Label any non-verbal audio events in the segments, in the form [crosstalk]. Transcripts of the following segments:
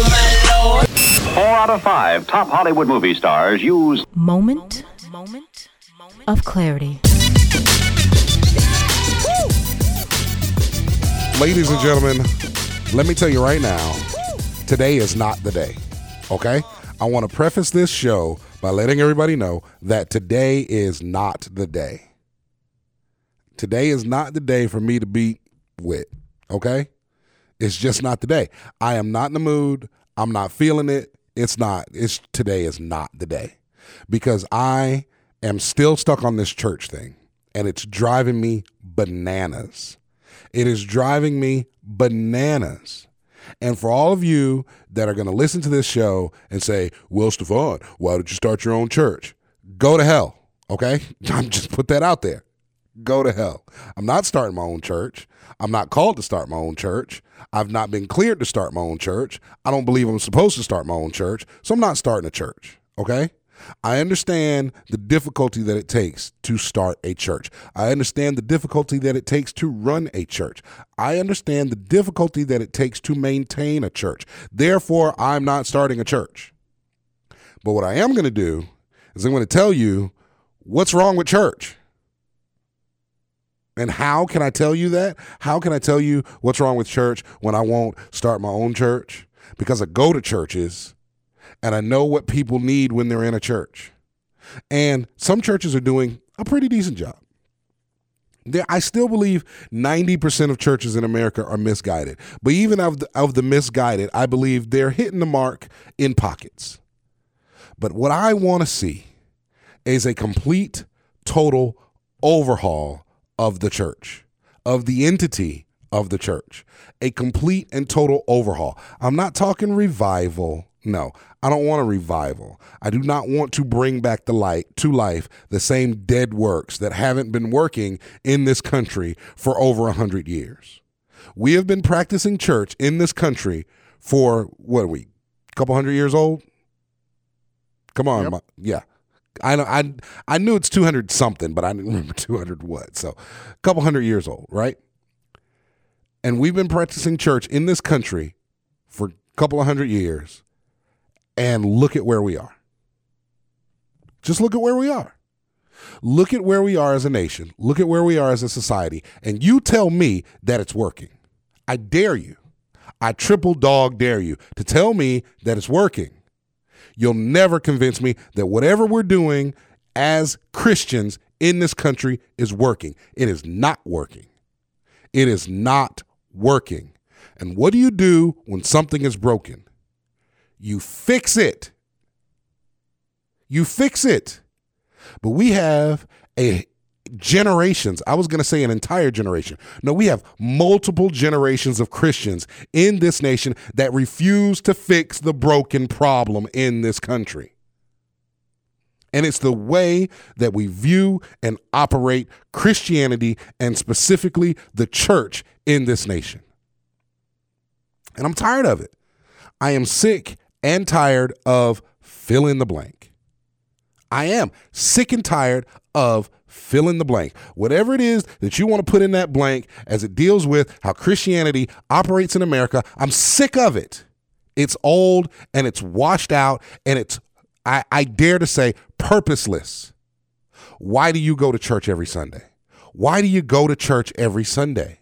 wanna brag on my lord. Four out of five top Hollywood movie stars use Moment, moment moment of clarity. Ladies and gentlemen, let me tell you right now, today is not the day. Okay? I want to preface this show by letting everybody know that today is not the day. Today is not the day for me to be with. Okay? It's just not the day. I am not in the mood. I'm not feeling it. It's not. It's today is not the day. Because I am still stuck on this church thing and it's driving me bananas. It is driving me bananas. And for all of you that are going to listen to this show and say, Will Stefan, why don't you start your own church? Go to hell. Okay? [laughs] I'm just put that out there. Go to hell. I'm not starting my own church. I'm not called to start my own church. I've not been cleared to start my own church. I don't believe I'm supposed to start my own church. So I'm not starting a church. Okay? I understand the difficulty that it takes to start a church. I understand the difficulty that it takes to run a church. I understand the difficulty that it takes to maintain a church. Therefore, I'm not starting a church. But what I am going to do is I'm going to tell you what's wrong with church. And how can I tell you that? How can I tell you what's wrong with church when I won't start my own church? Because I go to churches and I know what people need when they're in a church. And some churches are doing a pretty decent job. I still believe 90% of churches in America are misguided. But even of the, of the misguided, I believe they're hitting the mark in pockets. But what I want to see is a complete, total overhaul of the church, of the entity of the church. A complete and total overhaul. I'm not talking revival. No, I don't want a revival. I do not want to bring back the light to life the same dead works that haven't been working in this country for over a hundred years. We have been practicing church in this country for what are we? A couple hundred years old? Come on, Yep. my- yeah. I know I I knew it's two hundred something, but I didn't remember [laughs] two hundred what. So, a couple hundred years old, right? And we've been practicing church in this country for a couple of hundred years, and look at where we are. Just look at where we are. Look at where we are as a nation. Look at where we are as a society, and you tell me that it's working. I dare you. I triple dog dare you to tell me that it's working. You'll never convince me that whatever we're doing as Christians in this country is working. It is not working. It is not working. And what do you do when something is broken? You fix it. You fix it. But we have a generations. I was going to say an entire generation. No, we have multiple generations of Christians in this nation that refuse to fix the broken problem in this country. And it's the way that we view and operate Christianity and specifically the church in this nation. And I'm tired of it. I am sick and tired of fill in the blank. I am sick and tired of fill in the blank. Whatever it is that you want to put in that blank as it deals with how Christianity operates in America, I'm sick of it. It's old and it's washed out and it's, I, I dare to say, purposeless. Why do you go to church every Sunday? Why do you go to church every Sunday?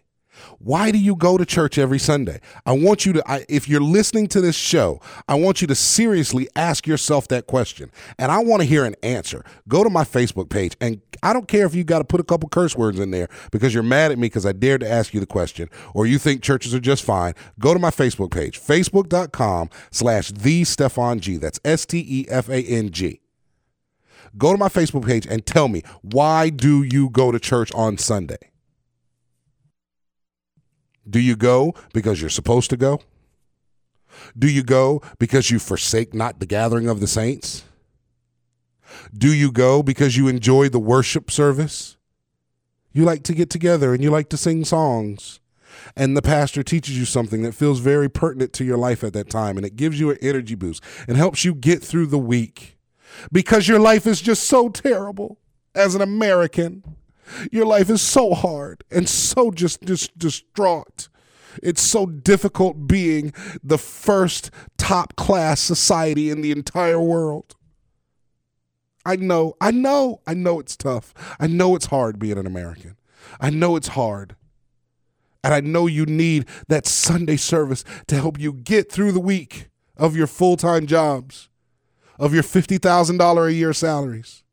Why do you go to church every Sunday? I want you to, I, if you're listening to this show, I want you to seriously ask yourself that question. And I want to hear an answer. Go to my Facebook page, and I don't care if you got to put a couple curse words in there because you're mad at me because I dared to ask you the question, or you think churches are just fine. Go to my Facebook page, facebook.com slash the Stefan G. That's S T E F A N G go to my Facebook page and tell me why do you go to church on Sunday? Do you go because you're supposed to go? Do you go because you forsake not the gathering of the saints? Do you go because you enjoy the worship service? You like to get together and you like to sing songs. And the pastor teaches you something that feels very pertinent to your life at that time and it gives you an energy boost and helps you get through the week because your life is just so terrible as an American. Your life is so hard and so just, just distraught It's so difficult being the first top class society in the entire world. I know, I know, I know it's tough. I know it's hard being an American. I know it's hard. And I know you need that Sunday service to help you get through the week of your full time jobs, of your $50,000 a year salaries,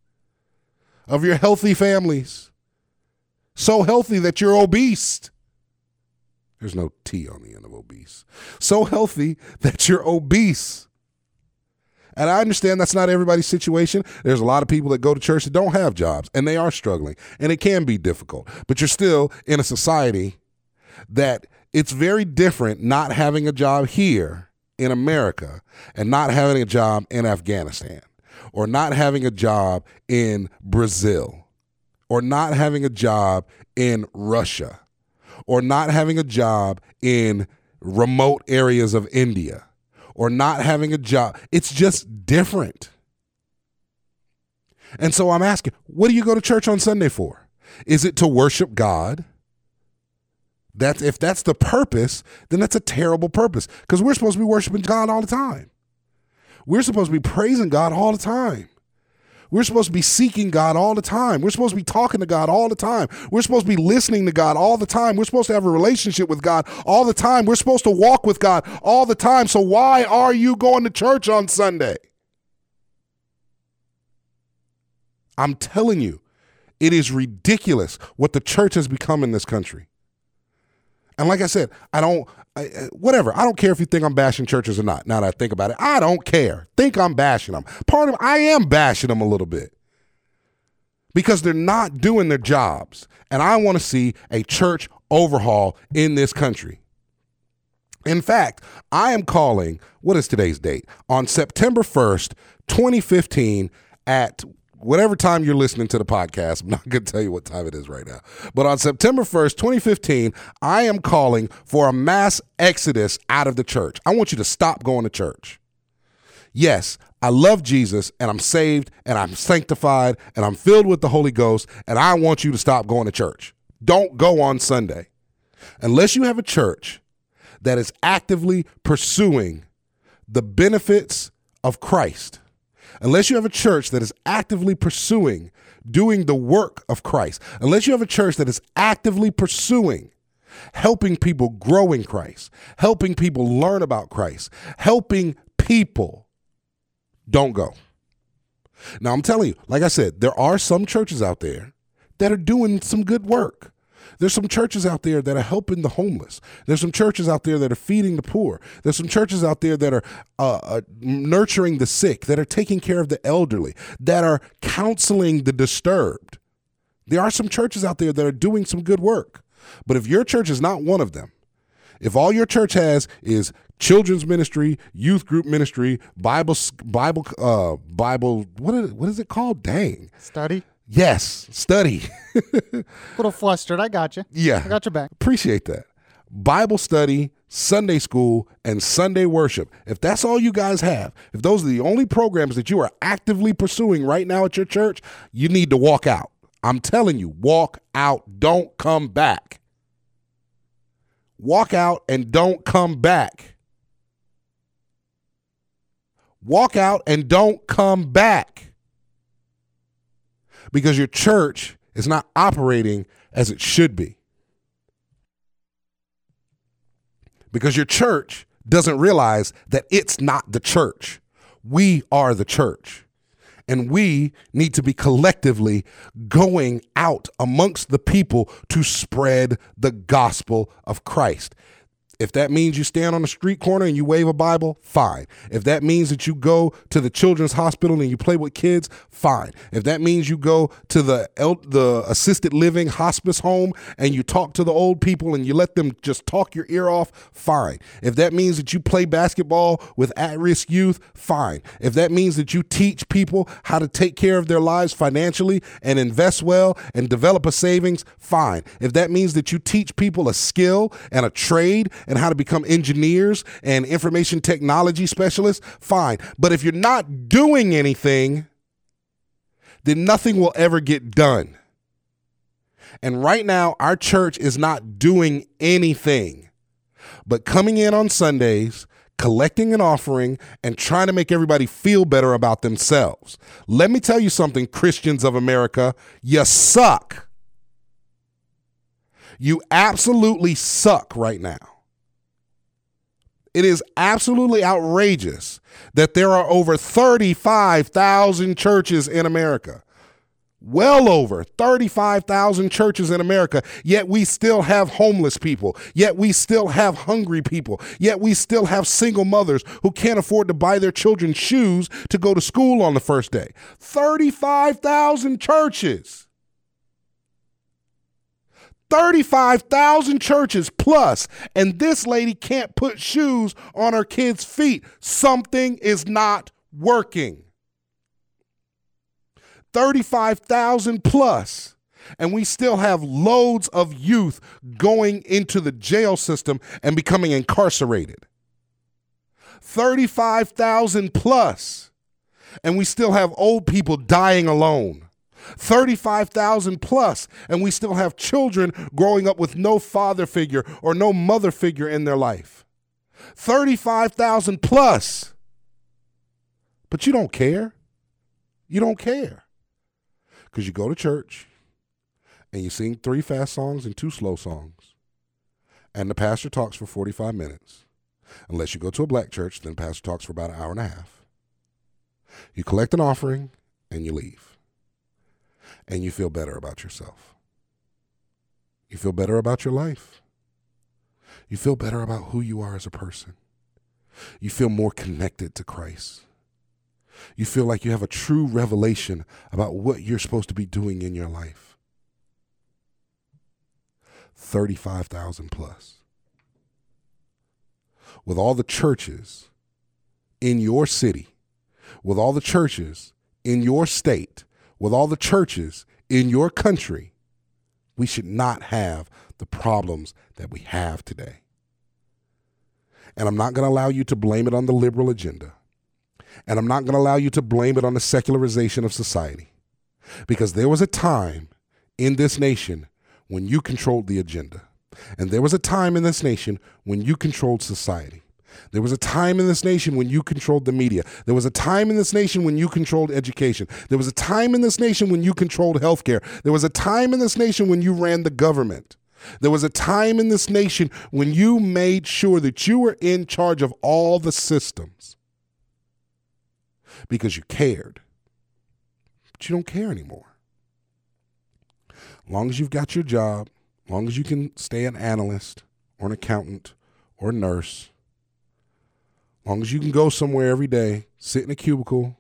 of your healthy families. So healthy that you're obese. There's no T on the end of obese. So healthy that you're obese. And I understand that's not everybody's situation. There's a lot of people that go to church that don't have jobs and they are struggling and it can be difficult. But you're still in a society that it's very different not having a job here in America and not having a job in Afghanistan or not having a job in Brazil or not having a job in Russia or not having a job in remote areas of India or not having a job. It's just different. And so I'm asking, what do you go to church on Sunday for? Is it to worship God? That's if that's the purpose, then that's a terrible purpose because we're supposed to be worshiping God all the time. We're supposed to be praising God all the time. We're supposed to be seeking God all the time. We're supposed to be talking to God all the time. We're supposed to be listening to God all the time. We're supposed to have a relationship with God all the time. We're supposed to walk with God all the time. So why are you going to church on Sunday? I'm telling you, it is ridiculous what the church has become in this country. And like I said, I don't, I, uh, whatever. I don't care if you think I'm bashing churches or not. Now that I think about it, I don't care. Think I'm bashing them. Part of I am bashing them a little bit because they're not doing their jobs. And I want to see a church overhaul in this country. In fact, I am calling, what is today's date? On September 1st, 2015, at whatever time you're listening to the podcast, [laughs] I'm not going to tell you what time it is right now. But on September 1st, 2015, I am calling for a mass exodus out of the church. I want you to stop going to church. Yes, I love Jesus and I'm saved and I'm sanctified and I'm filled with the Holy Ghost and I want you to stop going to church. Don't go on Sunday. Unless you have a church that is actively pursuing the benefits of Christ unless you have a church that is actively pursuing doing the work of Christ, unless you have a church that is actively pursuing helping people grow in Christ, helping people learn about Christ, helping people, don't go. Now, I'm telling you, like I said, there are some churches out there that are doing some good work. There's some churches out there that are helping the homeless. There's some churches out there that are feeding the poor. There's some churches out there that are uh, uh, nurturing the sick, that are taking care of the elderly, that are counseling the disturbed. There are some churches out there that are doing some good work. But if your church is not one of them, if all your church has is children's ministry, youth group ministry, Bible, Bible, uh, Bible, what is, what is it called? Dang, study. Yes, study. A [laughs] little flustered. I got you. Yeah. I got your back. Appreciate that. Bible study, Sunday school, and Sunday worship. If that's all you guys have, if those are the only programs that you are actively pursuing right now at your church, you need to walk out. I'm telling you, walk out. Don't come back. Walk out and don't come back. Walk out and don't come back because your church is not operating as it should be. Because your church doesn't realize that it's not the church. We are the church. And we need to be collectively going out amongst the people to spread the gospel of Christ. If that means you stand on a street corner and you wave a Bible, fine. If that means that you go to the children's hospital and you play with kids, fine. If that means you go to the the assisted living hospice home and you talk to the old people and you let them just talk your ear off, fine. If that means that you play basketball with at-risk youth, fine. If that means that you teach people how to take care of their lives financially and invest well and develop a savings, fine. If that means that you teach people a skill and a trade and how to become engineers and information technology specialists, fine. But if you're not doing anything, then nothing will ever get done. And right now, our church is not doing anything. but coming in on Sundays, collecting an offering, and trying to make everybody feel better about themselves. Let me tell you something, Christians of America, you suck. You absolutely suck right now. It is absolutely outrageous that there are over 35,000 churches in America well over 35,000 churches in America, yet we still have homeless people, yet we still have hungry people, yet we still have single mothers who can't afford to buy their children shoes to go to school on the first day. 35,000 churches. 35,000 churches plus, and this lady can't put shoes on her kids' feet. Something is not working. 35,000 plus, and we still have loads of youth going into the jail system and becoming incarcerated. 35,000 plus, and we still have old people dying alone. 35,000 plus, and we still have children growing up with no father figure or no mother figure in their life. 35,000 plus. But you don't care. You don't care. Because you go to church and you sing three fast songs and two slow songs, and the pastor talks for 45 minutes. Unless you go to a black church, then the pastor talks for about an hour and a half. You collect an offering and you leave. And you feel better about yourself. You feel better about your life. You feel better about who you are as a person. You feel more connected to Christ you feel like you have a true revelation about what you're supposed to be doing in your life. 35,000 plus. With all the churches in your city, with all the churches in your state, with all the churches in your country, we should not have the problems that we have today. And I'm not going to allow you to blame it on the liberal agenda. And I'm not going to allow you to blame it on the secularization of society. Because there was a time in this nation when you controlled the agenda. And there was a time in this nation when you controlled society. There was a time in this nation when you controlled the media. There was a time in this nation when you controlled education. There was a time in this nation when you controlled healthcare. There was a time in this nation when you ran the government. There was a time in this nation when you made sure that you were in charge of all the systems because you cared. But you don't care anymore. Long as you've got your job, long as you can stay an analyst or an accountant or a nurse, long as you can go somewhere every day, sit in a cubicle,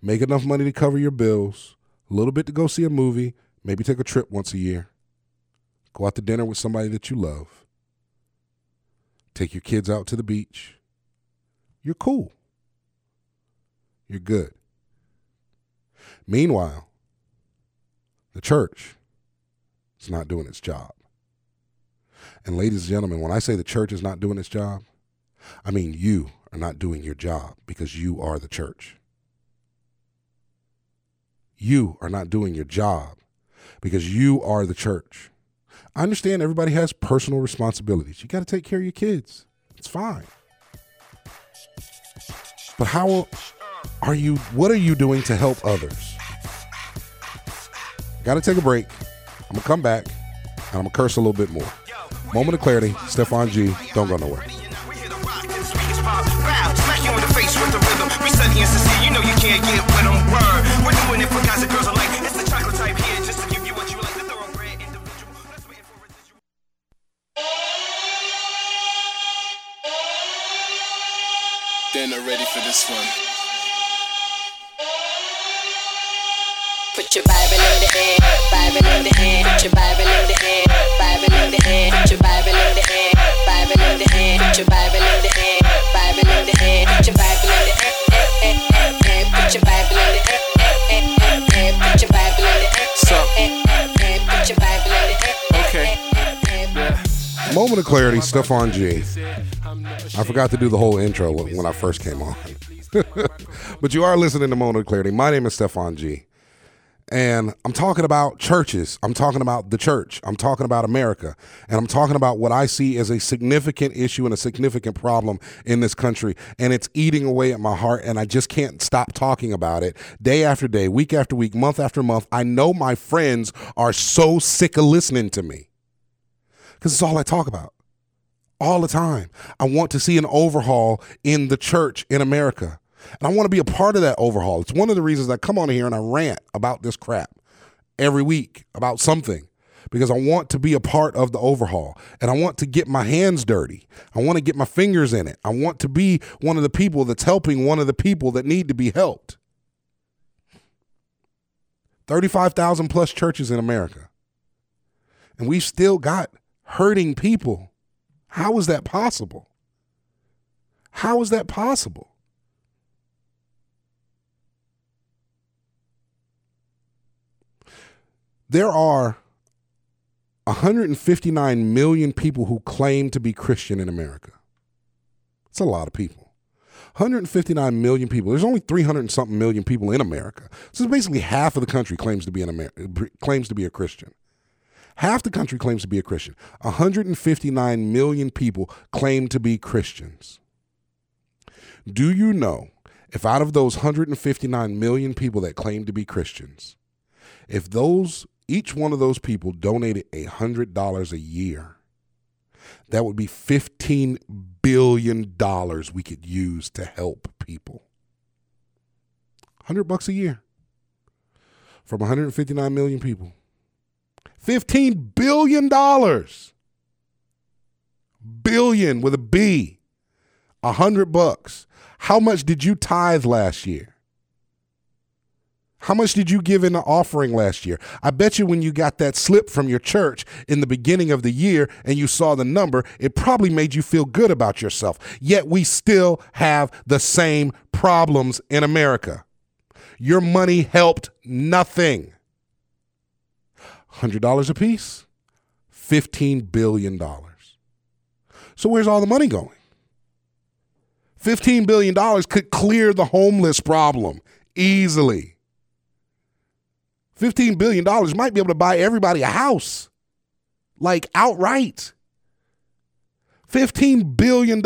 make enough money to cover your bills, a little bit to go see a movie, maybe take a trip once a year, go out to dinner with somebody that you love, take your kids out to the beach, you're cool. You're good. Meanwhile, the church is not doing its job. And, ladies and gentlemen, when I say the church is not doing its job, I mean you are not doing your job because you are the church. You are not doing your job because you are the church. I understand everybody has personal responsibilities. You got to take care of your kids. It's fine. But how are you what are you doing to help others? Gotta take a break. I'm gonna come back and I'm gonna curse a little bit more. Moment of clarity, Stefan G. Don't go nowhere. For this one. Put your Bible in the air, Bible in the air, put your Bible in the air, Bible in the air, put your Bible in the air, Bible in the air, put your Bible in the air, Bible in the air, put your Bible in the air, put your Bible in the air, put your Bible in the air, so put your Bible in the air. Okay. Moment of clarity, Stefan G. I forgot to do the whole intro when I first came on. [laughs] but you are listening to Moment of Clarity. My name is Stefan G. And I'm talking about churches. I'm talking about the church. I'm talking about America. And I'm talking about what I see as a significant issue and a significant problem in this country. And it's eating away at my heart. And I just can't stop talking about it day after day, week after week, month after month. I know my friends are so sick of listening to me because it's all I talk about all the time. I want to see an overhaul in the church in America. And I want to be a part of that overhaul. It's one of the reasons I come on here and I rant about this crap every week about something because I want to be a part of the overhaul and I want to get my hands dirty. I want to get my fingers in it. I want to be one of the people that's helping one of the people that need to be helped. 35,000 plus churches in America. And we've still got hurting people. How is that possible? How is that possible? There are 159 million people who claim to be Christian in America. It's a lot of people. 159 million people. There's only 300 and something million people in America. So basically half of the country claims to be an Amer- claims to be a Christian. Half the country claims to be a Christian. 159 million people claim to be Christians. Do you know if out of those 159 million people that claim to be Christians, if those each one of those people donated $100 a year, that would be $15 billion we could use to help people. 100 bucks a year from 159 million people. 15 billion dollars. Billion with a B. 100 bucks. How much did you tithe last year? How much did you give in the offering last year? I bet you when you got that slip from your church in the beginning of the year and you saw the number, it probably made you feel good about yourself. Yet we still have the same problems in America. Your money helped nothing. $100 a piece, $15 billion. So where's all the money going? $15 billion could clear the homeless problem easily. $15 billion might be able to buy everybody a house, like outright. $15 billion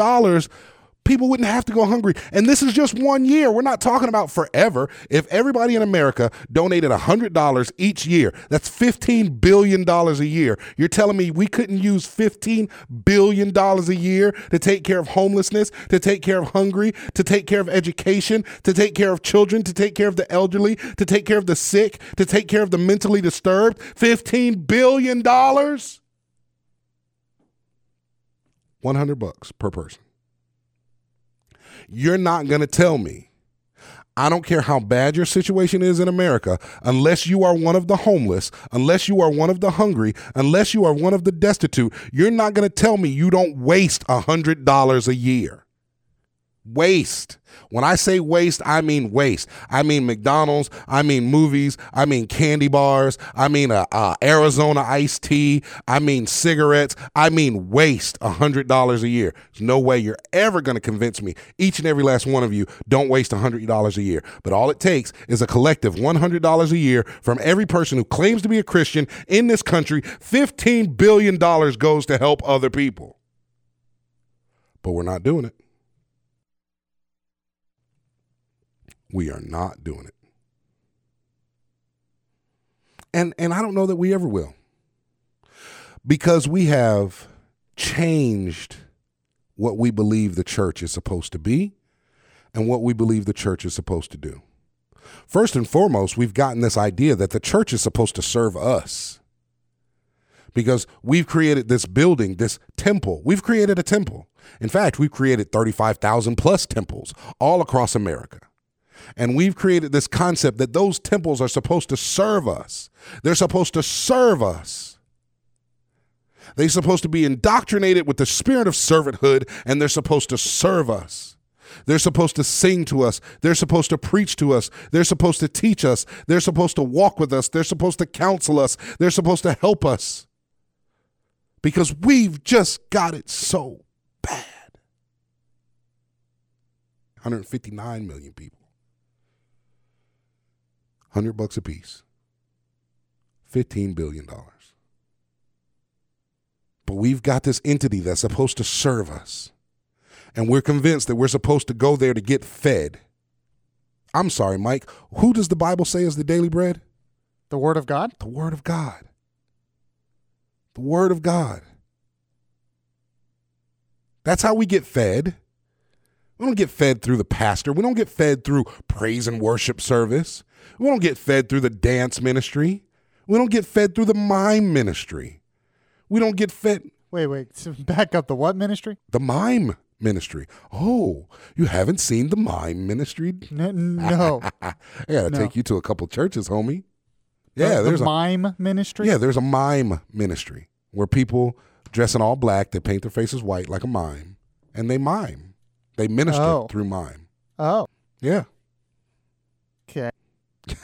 people wouldn't have to go hungry. And this is just one year. We're not talking about forever. If everybody in America donated $100 each year, that's $15 billion a year. You're telling me we couldn't use $15 billion a year to take care of homelessness, to take care of hungry, to take care of education, to take care of children, to take care of the elderly, to take care of the sick, to take care of the mentally disturbed? $15 billion? 100 bucks per person. You're not going to tell me. I don't care how bad your situation is in America, unless you are one of the homeless, unless you are one of the hungry, unless you are one of the destitute, you're not going to tell me you don't waste a $100 a year. Waste. When I say waste, I mean waste. I mean McDonald's. I mean movies. I mean candy bars. I mean uh, uh, Arizona iced tea. I mean cigarettes. I mean waste $100 a year. There's no way you're ever going to convince me, each and every last one of you, don't waste $100 a year. But all it takes is a collective $100 a year from every person who claims to be a Christian in this country. $15 billion goes to help other people. But we're not doing it. We are not doing it. And and I don't know that we ever will. Because we have changed what we believe the church is supposed to be and what we believe the church is supposed to do. First and foremost, we've gotten this idea that the church is supposed to serve us. Because we've created this building, this temple. We've created a temple. In fact, we've created 35,000 plus temples all across America. And we've created this concept that those temples are supposed to serve us. They're supposed to serve us. They're supposed to be indoctrinated with the spirit of servanthood, and they're supposed to serve us. They're supposed to sing to us. They're supposed to preach to us. They're supposed to teach us. They're supposed to walk with us. They're supposed to counsel us. They're supposed to help us. Because we've just got it so bad. 159 million people. 100 bucks a piece. $15 billion. But we've got this entity that's supposed to serve us. And we're convinced that we're supposed to go there to get fed. I'm sorry, Mike. Who does the Bible say is the daily bread? The Word of God? The Word of God. The Word of God. That's how we get fed. We don't get fed through the pastor. We don't get fed through praise and worship service. We don't get fed through the dance ministry. We don't get fed through the mime ministry. We don't get fed Wait, wait. So [laughs] back up the what ministry? the mime ministry. Oh, you haven't seen the mime ministry? [laughs] N- no. [laughs] I gotta No. take you to a couple churches, homie. The- Yeah, the there's a mime ministry. Yeah, there's a mime ministry where people dress in all black, they paint their faces white like a mime, and they mime. They ministered Oh. through mime. Oh, Yeah. okay. [laughs]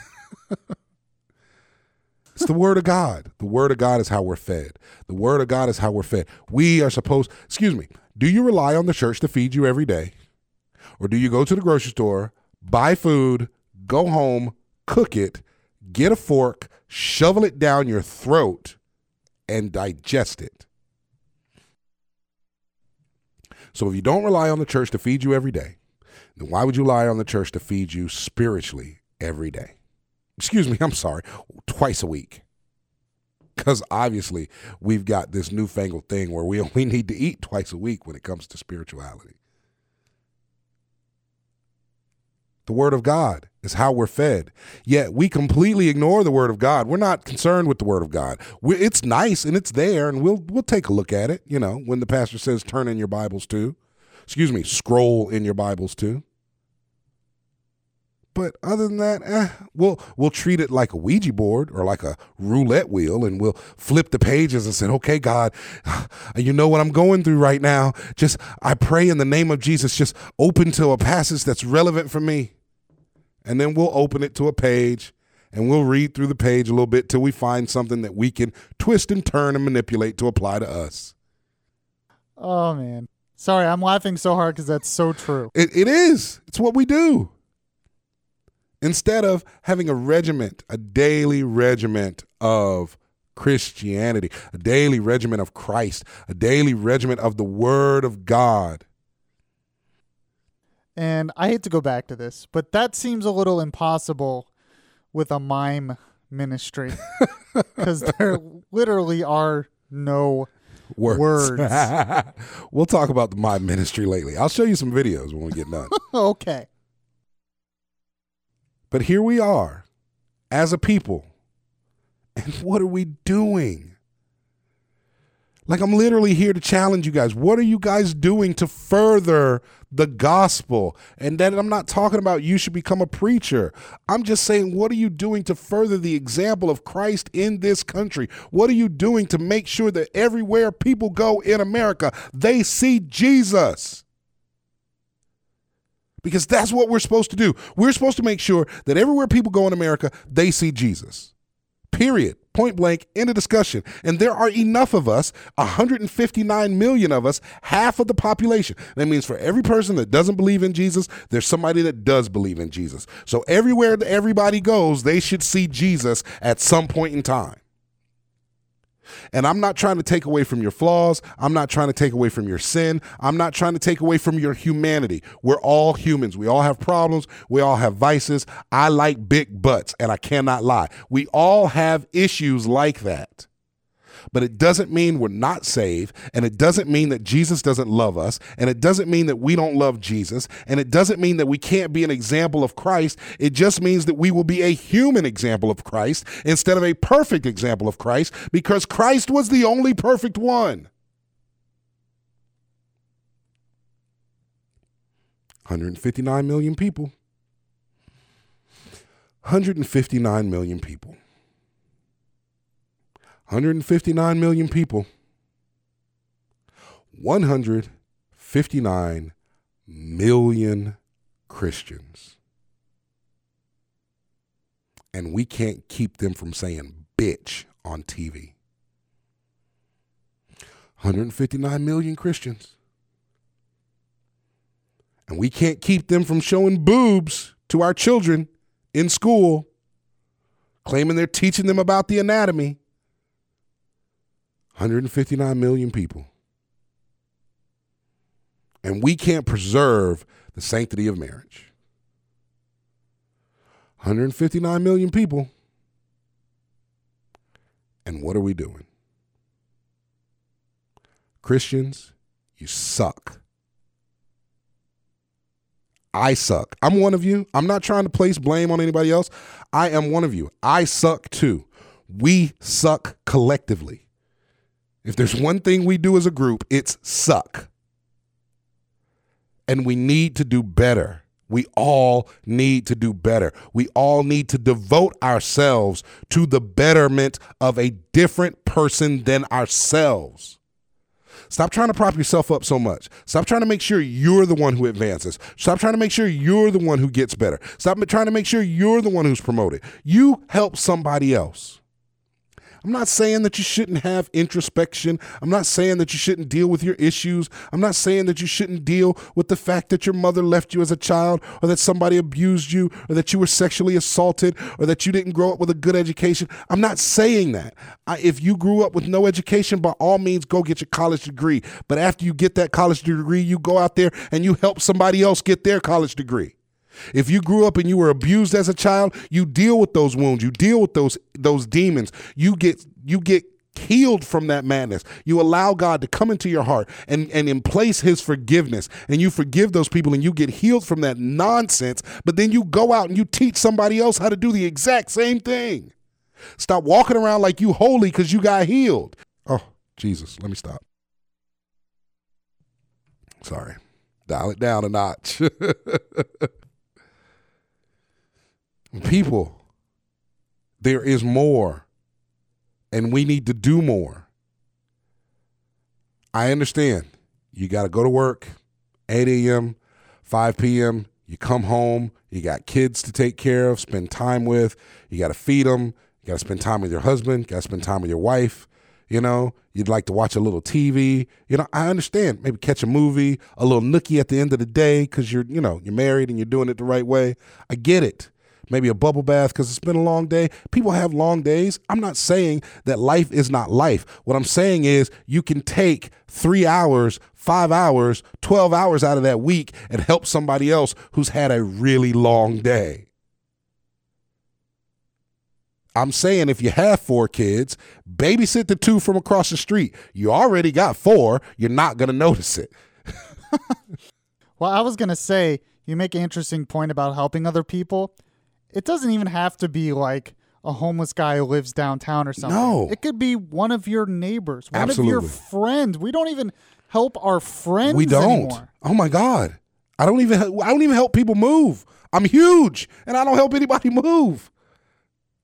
It's the word of God. The word of God is how we're fed. The word of God is how we're fed. We are supposed, excuse me, do you rely on the church to feed you every day? Or do you go to the grocery store, buy food, go home, cook it, get a fork, shovel it down your throat, and digest it? So if you don't rely on the church to feed you every day, then why would you rely on the church to feed you spiritually every day? Excuse me, [laughs] I'm sorry, twice a week. Because obviously, we've got this newfangled thing where we [laughs] only need to eat twice a week when it comes to spirituality. The Word of God is how we're fed. Yet we completely ignore the Word of God. We're not concerned with the Word of God. we it's nice and it's there, and we'll we'll take a look at it. You know, when the pastor says, "Turn in your Bibles to," excuse me, scroll in your Bibles to. But other than that, eh, we'll we'll treat it like a Ouija board or like a roulette wheel, and we'll flip the pages and say, "Okay, God, [sighs] you know what I'm going through right now. Just I pray in the name of Jesus, just open to a passage that's relevant for me." And then we'll open it to a page, and we'll read through the page a little bit till we find something that we can twist and turn and manipulate to apply to us. Oh man. Sorry, I'm laughing so hard because that's so true. It, it is. It's what we do. Instead of having a regiment, a daily regiment of Christianity, a daily regiment of Christ, a daily regiment of the Word of God. And I hate to go back to this, but that seems a little impossible with a mime ministry [laughs] because there literally are no Words. Words. [laughs] we'll talk about the mime ministry lately. I'll show you some videos when we get done. [laughs] okay. But here we are as a people. And [laughs] what are we doing? Like, I'm literally here to challenge you guys. What are you guys doing to further the gospel? And then I'm not talking about you should become a preacher. I'm just saying, what are you doing to further the example of Christ in this country? What are you doing to make sure that everywhere people go in America, they see Jesus? Because that's what we're supposed to do. We're supposed to make sure that everywhere people go in America, they see Jesus. Period. Point blank, end of discussion. And there are enough of us, 159 million of us, half of the population. That means for every person that doesn't believe in Jesus, there's somebody that does believe in Jesus. So everywhere that everybody goes, they should see Jesus at some point in time. And I'm not trying to take away from your flaws. I'm not trying to take away from your sin. I'm not trying to take away from your humanity. We're all humans. We all have problems. We all have vices. I like big butts, and I cannot lie. We all have issues like that. But it doesn't mean we're not saved, and it doesn't mean that Jesus doesn't love us, and it doesn't mean that we don't love Jesus, and it doesn't mean that we can't be an example of Christ. It just means that we will be a human example of Christ instead of a perfect example of Christ because Christ was the only perfect one. 159 million people. 159 million people. 159 million people. 159 million Christians. And we can't keep them from saying bitch on TV. 159 million Christians. And we can't keep them from showing boobs to our children in school claiming they're teaching them about the anatomy. 159 million people. And we can't preserve the sanctity of marriage. 159 million people. And what are we doing? Christians, you suck. I suck. I'm one of you. I'm not trying to place blame on anybody else. I am one of you. I suck too. We suck collectively. If there's one thing we do as a group, it's suck. And we need to do better. We all need to do better. We all need to devote ourselves to the betterment of a different person than ourselves. Stop trying to prop yourself up so much. Stop trying to make sure you're the one who advances. Stop trying to make sure you're the one who gets better. Stop trying to make sure you're the one who's promoted. You help somebody else. I'm not saying that you shouldn't have introspection. I'm not saying that you shouldn't deal with your issues. I'm not saying that you shouldn't deal with the fact that your mother left you as a child or that somebody abused you or that you were sexually assaulted or that you didn't grow up with a good education. I'm not saying that. I, if you grew up with no education, by all means, go get your college degree. But after you get that college degree, you go out there and you help somebody else get their college degree. If you grew up and you were abused as a child, you deal with those wounds. You deal with those those demons. You get you get healed from that madness. You allow God to come into your heart and and in place his forgiveness and you forgive those people and you get healed from that nonsense, but then you go out and you teach somebody else how to do the exact same thing. Stop walking around like you holy cuz you got healed. Oh, Jesus, let me stop. Sorry. Dial it down a notch. [laughs] people, there is more, and we need to do more. I understand. You got to go to work 8 a.m., 5 p.m., you come home, you got kids to take care of, spend time with, you got to feed them, you got to spend time with your husband, got to spend time with your wife. You know, you'd like to watch a little TV. You know, I understand. Maybe catch a movie, a little nookie at the end of the day because you're, you know, you're married and you're doing it the right way. I get it maybe a bubble bath because it's been a long day. People have long days. I'm not saying that life is not life. What I'm saying is you can take three hours, five hours, 12 hours out of that week and help somebody else who's had a really long day. I'm saying if you have four kids, babysit the two from across the street. You already got four, you're not going to notice it. [laughs] well, I was going to say, you make an interesting point about helping other people it doesn't even have to be like a homeless guy who lives downtown or something. No. It could be one of your neighbors, one Absolutely. of your friends. We don't even help our friends we don't. anymore. Oh my god. I don't even I don't even help people move. I'm huge and I don't help anybody [laughs] move.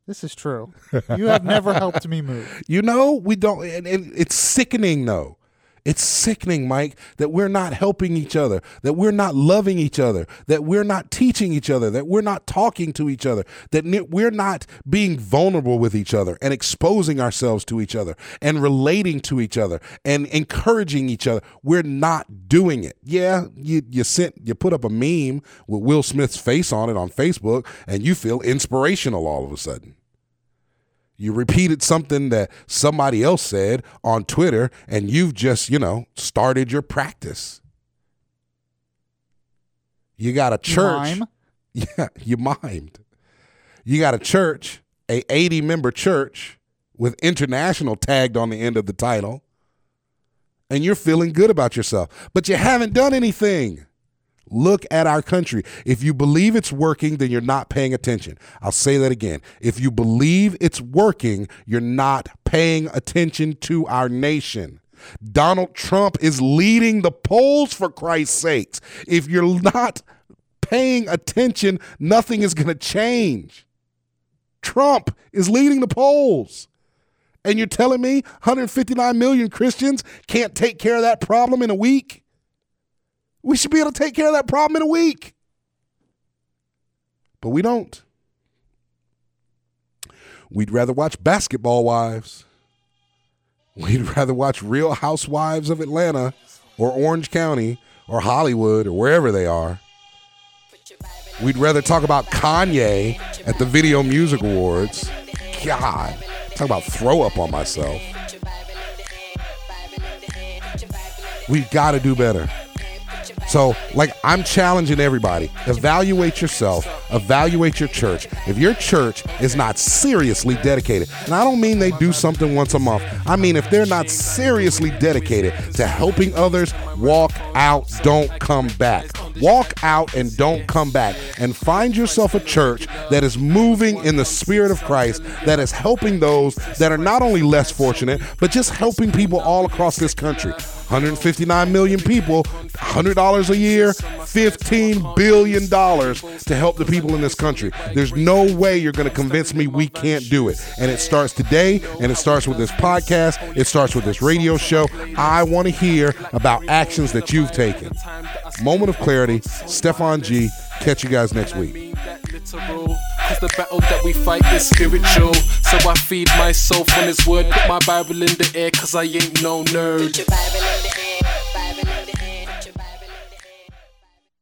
This is true. You have never helped me move. [laughs] You know, we don't and, and it's sickening though. It's sickening, Mike, that we're not helping each other, that we're not loving each other, that we're not teaching each other, that we're not talking to each other, that we're not being vulnerable with each other and exposing ourselves to each other and relating to each other and encouraging each other. We're not doing it. Yeah, you you sent you put up a meme with Will Smith's face on it on Facebook and you feel inspirational all of a sudden. You repeated something that somebody else said on Twitter, and you've just, you know, started your practice. You got a church. Mime? [laughs] Yeah, you mimed. You got a church, a 80 member church with international tagged on the end of the title, and you're feeling good about yourself, but you haven't done anything. Look at our country. If you believe it's working, then you're not paying attention. I'll say that again. If you believe it's working, you're not paying attention to our nation. Donald Trump is leading the polls for Christ's sakes. If you're not paying attention, nothing is going to change. Trump is leading the polls. And you're telling me 159 million Christians can't take care of that problem in a week? We should be able to take care of that problem in a week. But we don't. We'd rather watch Basketball Wives. We'd rather watch Real Housewives of Atlanta or Orange County or Hollywood or wherever they are. We'd rather talk about Kanye at the Video Music Awards God. Talk about throw up on myself. We've got to do better. So, like, I'm challenging everybody evaluate yourself, evaluate your church. If your church is not seriously dedicated, and I don't mean they do something once a month, I mean if they're not seriously dedicated to helping others, walk out, don't come back. Walk out and don't come back. And find yourself a church that is moving in the Spirit of Christ, that is helping those that are not only less fortunate, but just helping people all across this country. 159 million people, $100 a year, $15 billion to help the people in this country. There's no way you're going to convince me we can't do it. And it starts today, and it starts with this podcast, it starts with this radio show. I want to hear about actions that you've taken. Moment of clarity, Stefan G. Catch you guys next week. Cause the battle that we fight is spiritual. So I feed myself on his word. Put my Bible in the air, cause I ain't no nerd.